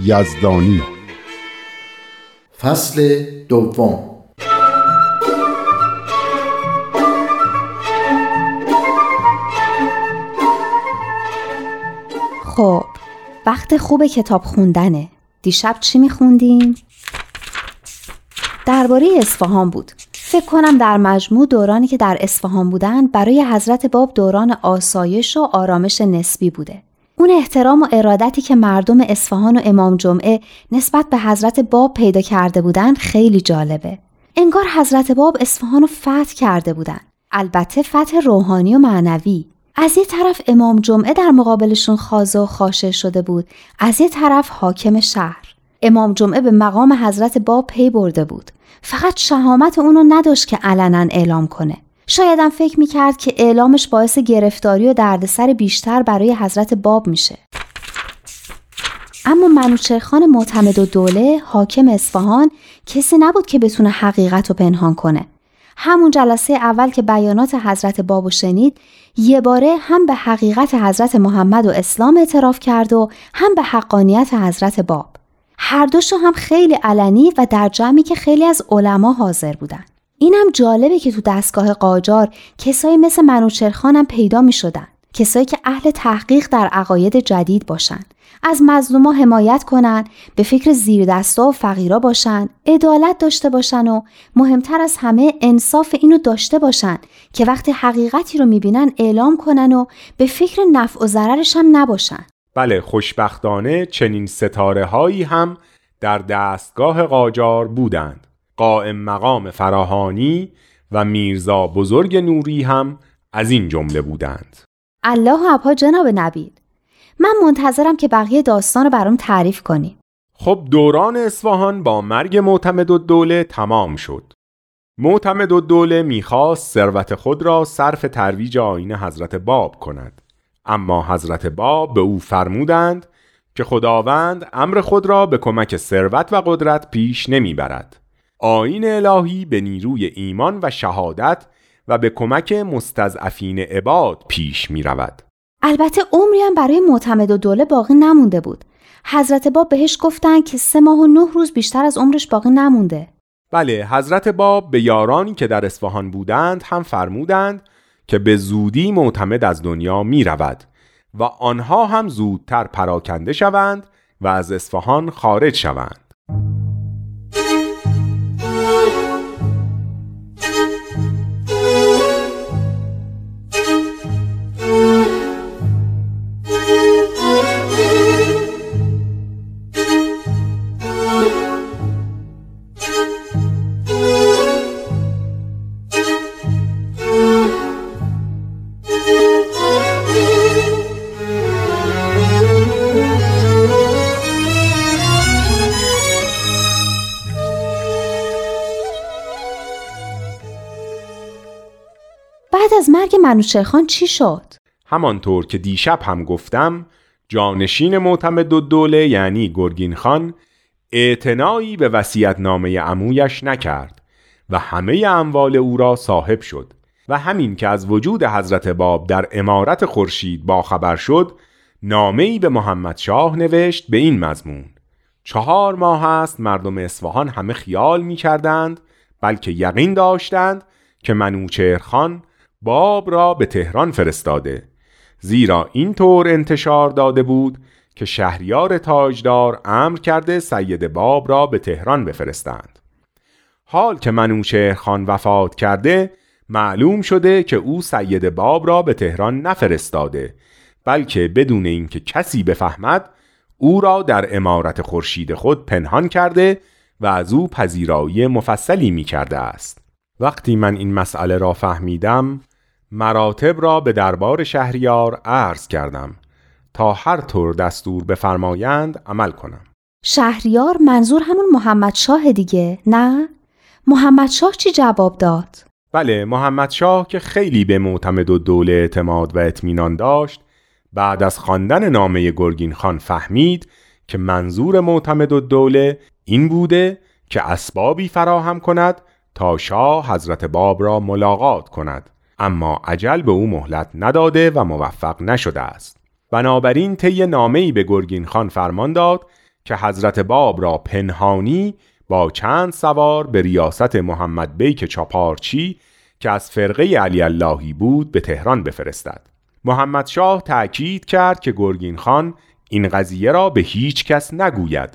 یزدانی. فصل دوم. خب وقت خوب کتاب خوندنه. دیشب چی میخوندیم؟ درباره اصفهان بود. فکر کنم در مجموع دورانی که در اصفهان بودن برای حضرت باب دوران آسایش و آرامش نسبی بوده. اون احترام و ارادتی که مردم اصفهان و امام جمعه نسبت به حضرت باب پیدا کرده بودن خیلی جالبه. انگار حضرت باب اصفهان رو فتح کرده بودن. البته فتح روحانی و معنوی. از یه طرف امام جمعه در مقابلشون خازه و خاشه شده بود. از یه طرف حاکم شهر. امام جمعه به مقام حضرت باب پی برده بود. فقط شهامت اونو نداشت که علنا اعلام کنه. شایدم فکر می‌کرد که اعلامش باعث گرفتاری و دردسر بیشتر برای حضرت باب میشه. اما منوچرخان معتمد و دوله حاکم اصفهان کسی نبود که بتونه حقیقت رو پنهان کنه. همون جلسه اول که بیانات حضرت باب شنید یه باره هم به حقیقت حضرت محمد و اسلام اعتراف کرد و هم به حقانیت حضرت باب. هر دوشو هم خیلی علنی و در جمعی که خیلی از علما حاضر بودن. اینم جالبه که تو دستگاه قاجار کسایی مثل منوچرخان هم پیدا می شدن. کسایی که اهل تحقیق در عقاید جدید باشن. از مظلوما حمایت کنن، به فکر زیردستا و فقیرا باشن، عدالت داشته باشن و مهمتر از همه انصاف اینو داشته باشن که وقتی حقیقتی رو می‌بینن اعلام کنن و به فکر نفع و ضررش هم نباشن. بله خوشبختانه چنین ستاره هایی هم در دستگاه قاجار بودند. قائم مقام فراهانی و میرزا بزرگ نوری هم از این جمله بودند. الله اپا جناب نبیل من منتظرم که بقیه داستان رو برام تعریف کنی خب دوران اصفهان با مرگ معتمد و دوله تمام شد. معتمد و دوله می‌خواست ثروت خود را صرف ترویج آین حضرت باب کند. اما حضرت باب به او فرمودند که خداوند امر خود را به کمک ثروت و قدرت پیش نمی‌برد. آین الهی به نیروی ایمان و شهادت و به کمک مستضعفین عباد پیش می رود. البته عمری هم برای معتمد و دوله باقی نمونده بود. حضرت باب بهش گفتن که سه ماه و نه روز بیشتر از عمرش باقی نمونده. بله حضرت باب به یارانی که در اصفهان بودند هم فرمودند که به زودی معتمد از دنیا می رود و آنها هم زودتر پراکنده شوند و از اصفهان خارج شوند. بعد منوچرخان چی شد؟ همانطور که دیشب هم گفتم جانشین معتمد و دوله یعنی گرگین خان اعتنایی به وسیعت نامه عمویش نکرد و همه اموال او را صاحب شد و همین که از وجود حضرت باب در امارت خورشید باخبر شد نامه ای به محمد شاه نوشت به این مضمون چهار ماه است مردم اصفهان همه خیال می کردند بلکه یقین داشتند که منوچهر خان باب را به تهران فرستاده. زیرا این طور انتشار داده بود که شهریار تاجدار امر کرده سید باب را به تهران بفرستند. حال که منوچهر خان وفات کرده معلوم شده که او سید باب را به تهران نفرستاده بلکه بدون اینکه کسی بفهمد او را در امارت خورشید خود پنهان کرده و از او پذیرایی مفصلی می کرده است. وقتی من این مسئله را فهمیدم مراتب را به دربار شهریار عرض کردم تا هر طور دستور بفرمایند عمل کنم شهریار منظور همون محمد شاه دیگه نه؟ محمد شاه چی جواب داد؟ بله محمد شاه که خیلی به معتمد و دوله اعتماد و اطمینان داشت بعد از خواندن نامه گرگین خان فهمید که منظور معتمد و دوله این بوده که اسبابی فراهم کند تا شاه حضرت باب را ملاقات کند اما عجل به او مهلت نداده و موفق نشده است. بنابراین طی نامه‌ای به گرگین خان فرمان داد که حضرت باب را پنهانی با چند سوار به ریاست محمد بیک چاپارچی که از فرقه علی اللهی بود به تهران بفرستد. محمد شاه تأکید کرد که گرگین خان این قضیه را به هیچ کس نگوید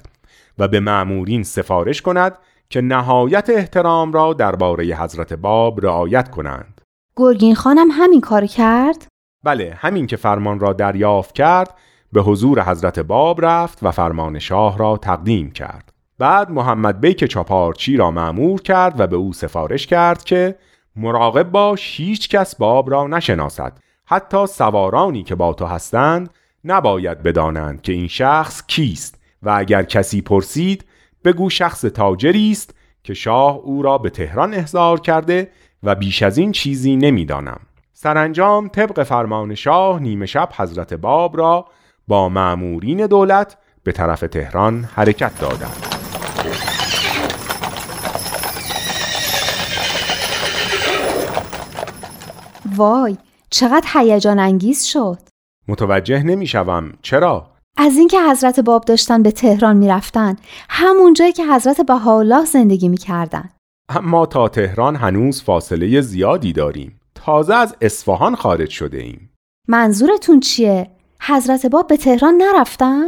و به معمورین سفارش کند که نهایت احترام را درباره حضرت باب رعایت کنند. گرگین خانم همین کار کرد؟ بله همین که فرمان را دریافت کرد به حضور حضرت باب رفت و فرمان شاه را تقدیم کرد بعد محمد بیک چاپارچی را معمور کرد و به او سفارش کرد که مراقب باش هیچ کس باب را نشناسد حتی سوارانی که با تو هستند نباید بدانند که این شخص کیست و اگر کسی پرسید بگو شخص تاجری است که شاه او را به تهران احضار کرده و بیش از این چیزی نمی‌دانم. سرانجام طبق فرمان شاه نیمه شب حضرت باب را با معمورین دولت به طرف تهران حرکت دادند. وای چقدر هیجان انگیز شد. متوجه نمی‌شوم. چرا؟ از اینکه حضرت باب داشتن به تهران می‌رفتن همون جایی که حضرت بهاءالله زندگی می‌کردن. اما تا تهران هنوز فاصله زیادی داریم. تازه از اصفهان خارج شده ایم. منظورتون چیه؟ حضرت باب به تهران نرفتن؟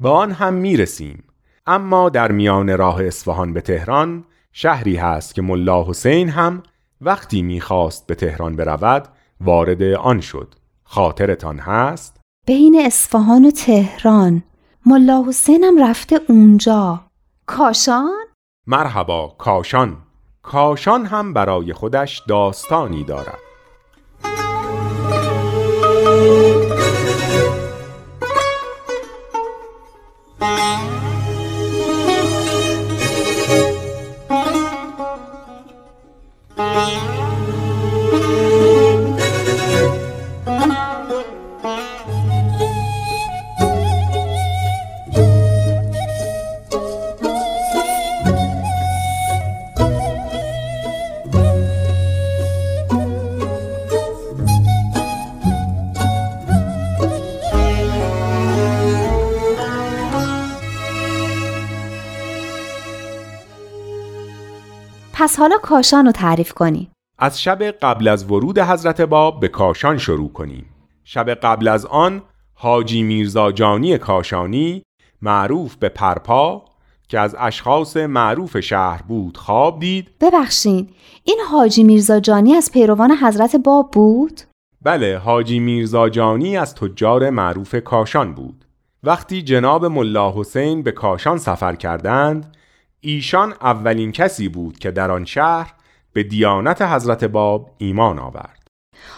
به آن هم می‌رسیم. اما در میان راه اصفهان به تهران شهری هست که ملا حسین هم وقتی می‌خواست به تهران برود وارد آن شد. خاطرتان هست؟ بین اصفهان و تهران. ملا حسینم رفته اونجا. کاشان؟ مرحبا کاشان. کاشان هم برای خودش داستانی دارد. پس حالا کاشان رو تعریف کنی از شب قبل از ورود حضرت باب به کاشان شروع کنیم. شب قبل از آن حاجی میرزا جانی کاشانی معروف به پرپا که از اشخاص معروف شهر بود خواب دید. ببخشین این حاجی میرزا جانی از پیروان حضرت باب بود؟ بله حاجی میرزا جانی از تجار معروف کاشان بود. وقتی جناب ملا حسین به کاشان سفر کردند ایشان اولین کسی بود که در آن شهر به دیانت حضرت باب ایمان آورد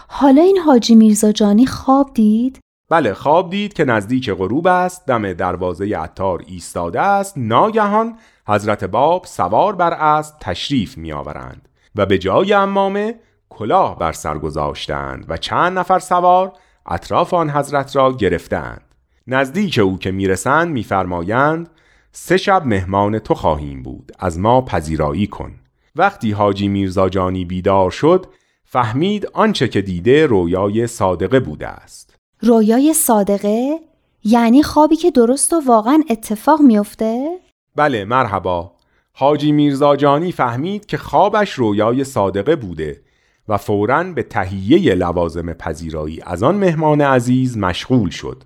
حالا این حاجی میرزا جانی خواب دید؟ بله خواب دید که نزدیک غروب است دم دروازه عطار ایستاده است ناگهان حضرت باب سوار بر اسب تشریف می آورند و به جای امامه کلاه بر سر گذاشتند و چند نفر سوار اطراف آن حضرت را گرفتند نزدیک او که می‌رسند میفرمایند سه شب مهمان تو خواهیم بود از ما پذیرایی کن وقتی حاجی میرزا جانی بیدار شد فهمید آنچه که دیده رویای صادقه بوده است رویای صادقه؟ یعنی خوابی که درست و واقعا اتفاق میافته؟ بله مرحبا حاجی میرزا جانی فهمید که خوابش رویای صادقه بوده و و فوراً به تهیه لوازم پذیرایی از آن مهمان عزیز مشغول شد.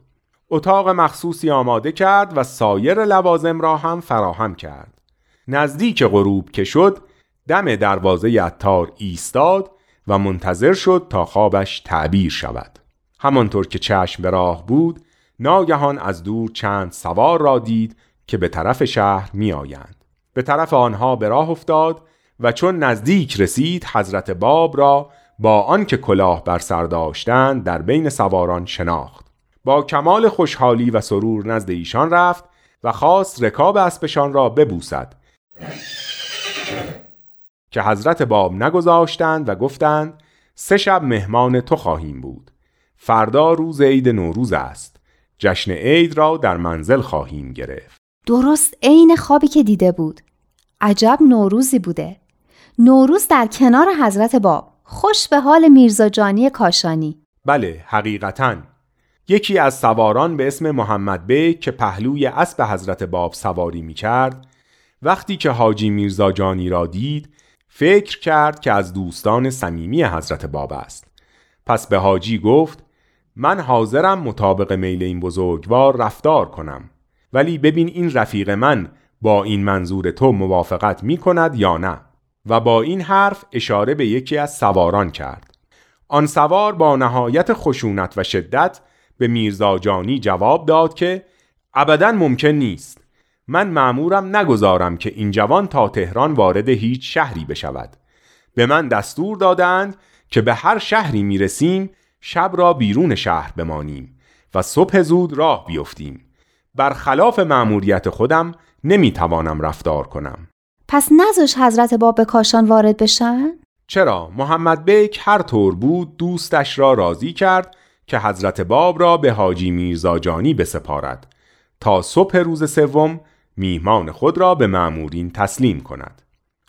اتاق مخصوصی آماده کرد و سایر لوازم را هم فراهم کرد. نزدیک غروب که شد دم دروازه اتار ایستاد و منتظر شد تا خوابش تعبیر شود. همانطور که چشم به راه بود ناگهان از دور چند سوار را دید که به طرف شهر می آیند. به طرف آنها به راه افتاد و چون نزدیک رسید حضرت باب را با آنکه کلاه بر سر داشتند در بین سواران شناخت با کمال خوشحالی و سرور نزد ایشان رفت و خواست رکاب اسبشان را ببوسد. که حضرت باب نگذاشتند و گفتند سه شب مهمان تو خواهیم بود. فردا روز عید نوروز است. جشن عید را در منزل خواهیم گرفت. درست عین خوابی که دیده بود. عجب نوروزی بوده. نوروز در کنار حضرت باب. خوش به حال میرزا جانی کاشانی. بله حقیقتا. یکی از سواران به اسم محمد بیک که پهلوی اسب حضرت باب سواری می کرد وقتی که حاجی میرزا جانی را دید فکر کرد که از دوستان صمیمی حضرت باب است. پس به حاجی گفت من حاضرم مطابق میل این بزرگوار رفتار کنم. ولی ببین این رفیق من با این منظور تو موافقت می کند یا نه. و با این حرف اشاره به یکی از سواران کرد. آن سوار با نهایت خشونت و شدت به میرزا جانی جواب داد که ابدا ممکن نیست. من معمورم نگذارم که این جوان تا تهران وارد هیچ شهری بشود. به من دستور دادند که به هر شهری می‌رسیم شب را بیرون شهر بمانیم و صبح زود راه بیفتیم. برخلاف مأموریت خودم نمی‌توانم رفتار کنم. پس نزاش حضرت باب به کاشان وارد بشن؟ چرا؟ محمد بیک هر طور بود دوستش را راضی کرد که حضرت باب را به حاجی میرزا جانی بسپارد تا صبح روز سوم میهمان خود را به معمورین تسلیم کند.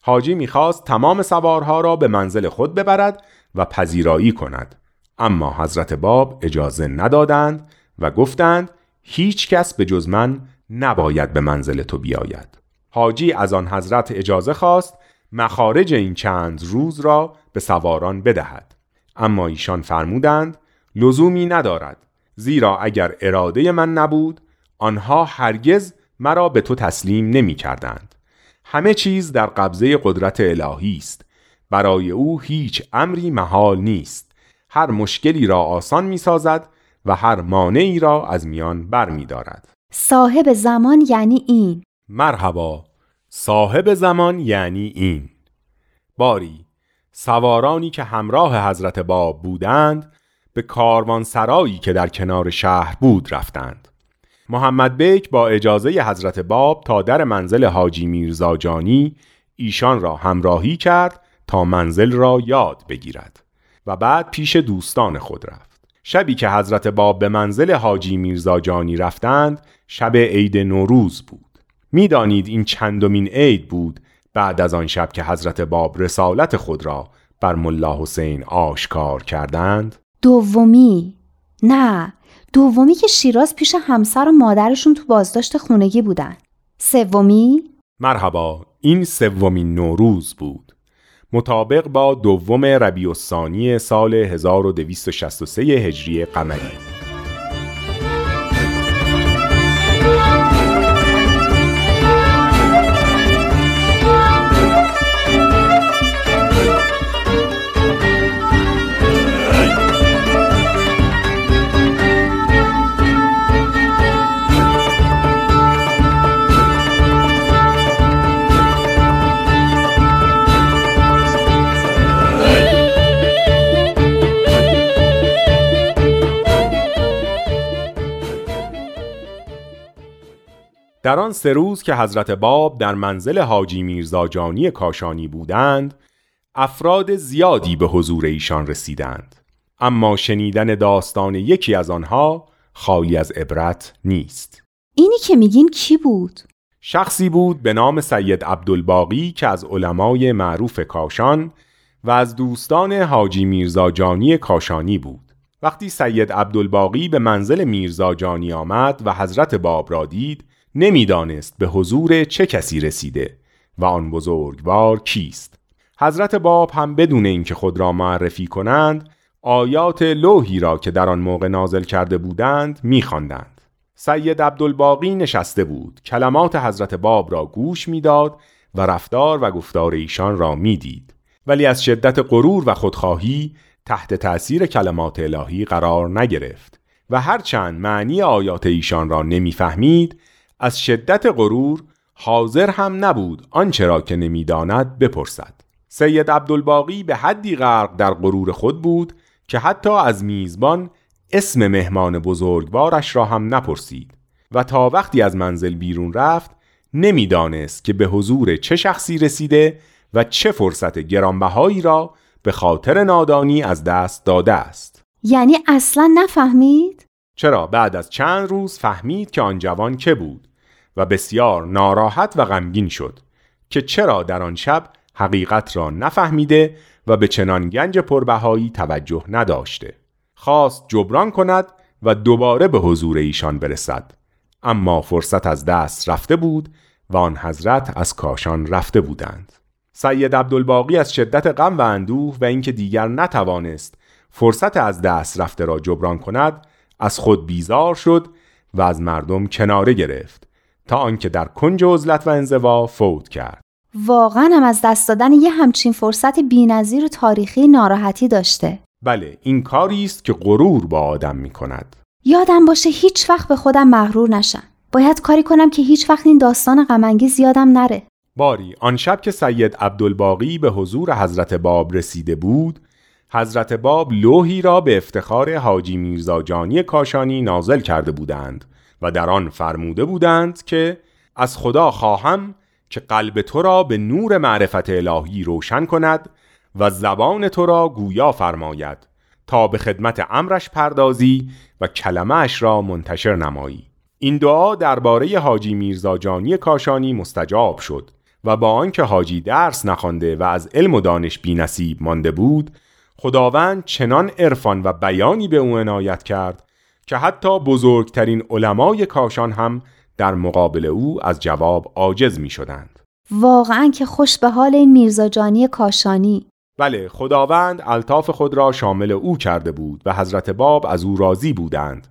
حاجی می‌خواست تمام سوارها را به منزل خود ببرد و پذیرایی کند. اما حضرت باب اجازه ندادند و گفتند هیچ کس به جز من نباید به منزل تو بیاید. حاجی از آن حضرت اجازه خواست مخارج این چند روز را به سواران بدهد. اما ایشان فرمودند لزومی ندارد. زیرا اگر اراده من نبود آنها هرگز مرا به تو تسلیم نمی کردند. همه چیز در قبضه قدرت الهی است. برای او هیچ امری محال نیست. هر مشکلی را آسان می سازد و هر مانعی را از میان بر می دارد. صاحب زمان یعنی این. مرحبا. صاحب زمان یعنی این. باری. سوارانی که همراه حضرت باب بودند به کاروان سرایی که در کنار شهر بود رفتند. محمد بیک با اجازه حضرت باب تا در منزل حاجی میرزا جانی ایشان را همراهی کرد تا منزل را یاد بگیرد و بعد پیش دوستان خود رفت. شبی که حضرت باب به منزل حاجی میرزا جانی رفتند شب عید نوروز بود. می‌دانید این چندمین عید بود بعد از آن شب که حضرت باب رسالت خود را بر ملا حسین آشکار کردند؟ دومی. نه دومی که شیراز پیش همسر و مادرشون تو بازداشت خونگی بودن. سومی؟ مرحبا این سومین نوروز بود. مطابق با دوم ربیع الثانی سال 1263 هجری قمری. در آن سه روز که حضرت باب در منزل حاجی میرزا جانی کاشانی بودند افراد زیادی به حضور ایشان رسیدند. اما شنیدن داستان یکی از آنها خالی از عبرت نیست. اینی که میگین کی بود؟ شخصی بود به نام سید عبدالباقی که از علمای معروف کاشان و از دوستان حاجی میرزا جانی کاشانی بود. وقتی سید عبدالباقی به منزل میرزا جانی آمد و حضرت باب را دید نمی‌دانست به حضور چه کسی رسیده و آن بزرگوار کیست حضرت باب هم بدون اینکه خود را معرفی کنند آیات لوحی را که در آن موقع نازل کرده بودند میخواندند. سید عبدالباقی نشسته بود کلمات حضرت باب را گوش می‌داد و رفتار و گفتار ایشان را می‌دید ولی از شدت غرور و خودخواهی تحت تأثیر کلمات الهی قرار نگرفت و هرچند معنی آیات ایشان را نمی‌فهمید از شدت غرور حاضر هم نبود آنچه را که نمی‌داند بپرسد. سید عبدالباقی به حدی غرق در غرور خود بود که حتی از میزبان اسم مهمان بزرگوارش را هم نپرسید و تا وقتی از منزل بیرون رفت نمی‌دانست که به حضور چه شخصی رسیده و چه فرصت گرانبهایی را به خاطر نادانی از دست داده است. یعنی اصلا نفهمید؟ چرا؟ بعد از چند روز فهمید که آن جوان که بود. و بسیار ناراحت و غمگین شد که چرا در آن شب حقیقت را نفهمیده و به چنان گنج پربهایی توجه نداشته. خواست جبران کند و دوباره به حضور ایشان برسد. اما فرصت از دست رفته بود و آن حضرت از کاشان رفته بودند. سید عبدالباقی از شدت غم و اندوه و اینکه دیگر نتوانست فرصت از دست رفته را جبران کند از خود بیزار شد و از مردم کناره گرفت. تا آنکه در کنج عزلت و انزوا فوت کرد. واقعا هم از دست دادن یه همچین فرصت بینظیر و تاریخی ناراحتی داشته. بله این کاری است که غرور با آدم می کند یادم باشه هیچ وقت به خودم مغرور نشم. باید کاری کنم که هیچ وقت این داستان غمانگیز یادم نره. باری آن شب که سید عبدالباقی به حضور حضرت باب رسیده بود حضرت باب لوحی را به افتخار حاجی میرزا جانی کاشانی نازل کرده بودند. و در آن فرموده بودند که از خدا خواهم که قلب تو را به نور معرفت الهی روشن کند و زبان تو را گویا فرماید تا به خدمت امرش پردازی و کلمه را منتشر نمایی. این دعا درباره حاجی میرزا جانی کاشانی مستجاب شد و با آنکه حاجی درس نخوانده و از علم و دانش بینصیب مانده بود خداوند چنان عرفان و بیانی به او عنایت کرد که حتی بزرگترین علمای کاشان هم در مقابل او از جواب عاجز می شدند. واقعا که خوش به حال این میرزاجانی کاشانی بله خداوند الطاف خود را شامل او کرده بود و حضرت باب از او راضی بودند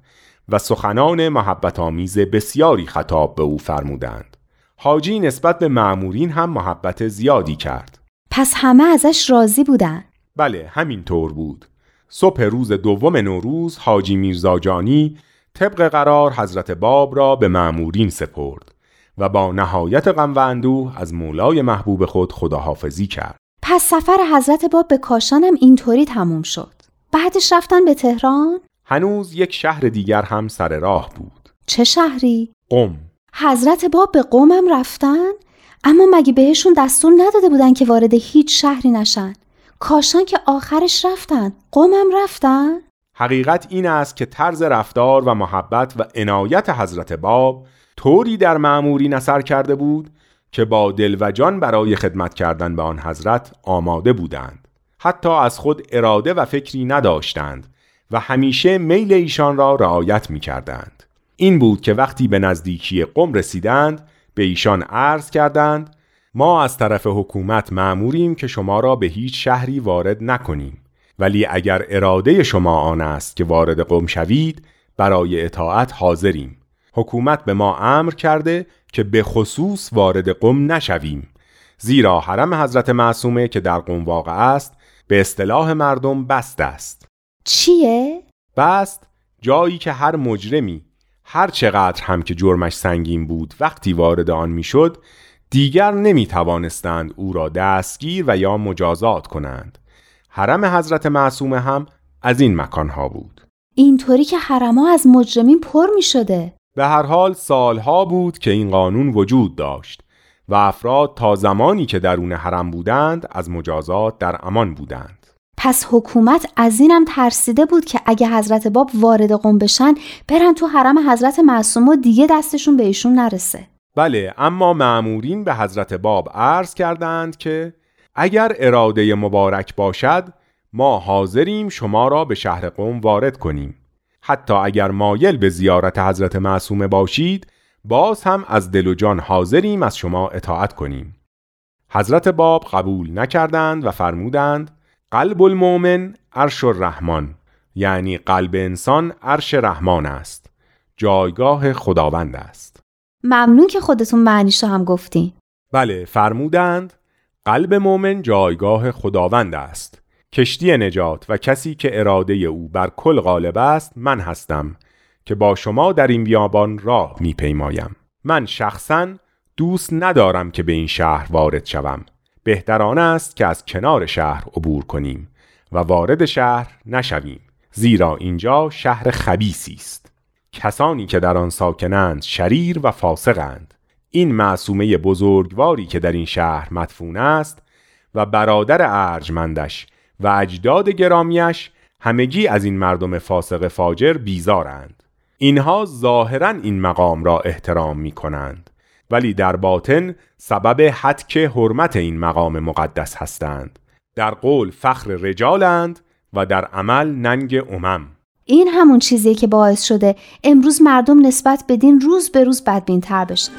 و سخنان محبت آمیز بسیاری خطاب به او فرمودند. حاجی نسبت به معمورین هم محبت زیادی کرد. پس همه ازش راضی بودن بله همین طور بود. صبح روز دوم نوروز حاجی میرزاجانی طبق قرار حضرت باب را به معمورین سپرد و با نهایت غم و اندوه از مولای محبوب خود خداحافظی کرد. پس سفر حضرت باب به کاشانم اینطوری تموم شد. بعدش رفتن به تهران؟ هنوز یک شهر دیگر هم سر راه بود. چه شهری؟ قم. حضرت باب به قومم رفتن؟ اما مگه بهشون دستور نداده بودن که وارد هیچ شهری نشن؟ کاشان که آخرش رفتن قومم رفتن حقیقت این است که طرز رفتار و محبت و عنایت حضرت باب طوری در معموری نصر کرده بود که با دل و جان برای خدمت کردن به آن حضرت آماده بودند حتی از خود اراده و فکری نداشتند و همیشه میل ایشان را رعایت می کردند. این بود که وقتی به نزدیکی قم رسیدند به ایشان عرض کردند ما از طرف حکومت معموریم که شما را به هیچ شهری وارد نکنیم. ولی اگر اراده شما آن است که وارد قم شوید برای اطاعت حاضریم. حکومت به ما امر کرده که به خصوص وارد قم نشویم. زیرا حرم حضرت معصومه که در قم واقع است به اصطلاح مردم بست است. چیه؟ بست جایی که هر مجرمی هر چقدر هم که جرمش سنگین بود وقتی وارد آن می‌شد دیگر نمی توانستند او را دستگیر و یا مجازات کنند. حرم حضرت معصومه هم از این مکانها بود. اینطوری که حرما از مجرمین پر می شده به هر حال سالها بود که این قانون وجود داشت و افراد تا زمانی که درون حرم بودند از مجازات در امان بودند. پس حکومت از اینم ترسیده بود که اگه حضرت باب وارد قم بشن برن تو حرم حضرت معصوم و دیگه دستشون بهشون نرسه. بله اما معمورین به حضرت باب عرض کردند که اگر اراده مبارک باشد ما حاضریم شما را به شهر قم وارد کنیم. حتی اگر مایل به زیارت حضرت معصومه باشید باز هم از دل و جان حاضریم از شما اطاعت کنیم. حضرت باب قبول نکردند و فرمودند قلب المؤمن عرش الرحمن یعنی قلب انسان عرش رحمان است جایگاه خداوند است. ممنون که خودتون معنیش هم گفتین. بله فرمودند قلب مؤمن جایگاه خداوند است. کشتی نجات و کسی که اراده او بر کل غالب است من هستم که با شما در این بیابان راه میپیمایم. من شخصا دوست ندارم که به این شهر وارد شوم. بهتران است که از کنار شهر عبور کنیم و وارد شهر نشویم زیرا اینجا شهر خبیسی است. کسانی که در آن ساکنند شریر و فاسقند. این معصومه بزرگواری که در این شهر مدفون است و برادر ارجمندش و اجداد گرامیش همگی از این مردم فاسق فاجر بیزارند. اینها ظاهرا این مقام را احترام می کنند ولی در باطن سبب حدک حرمت این مقام مقدس هستند. در قول فخر رجالند و در عمل ننگ امم. این همون چیزیه که باعث شده امروز مردم نسبت به دین روز به روز بدبین تر بشن.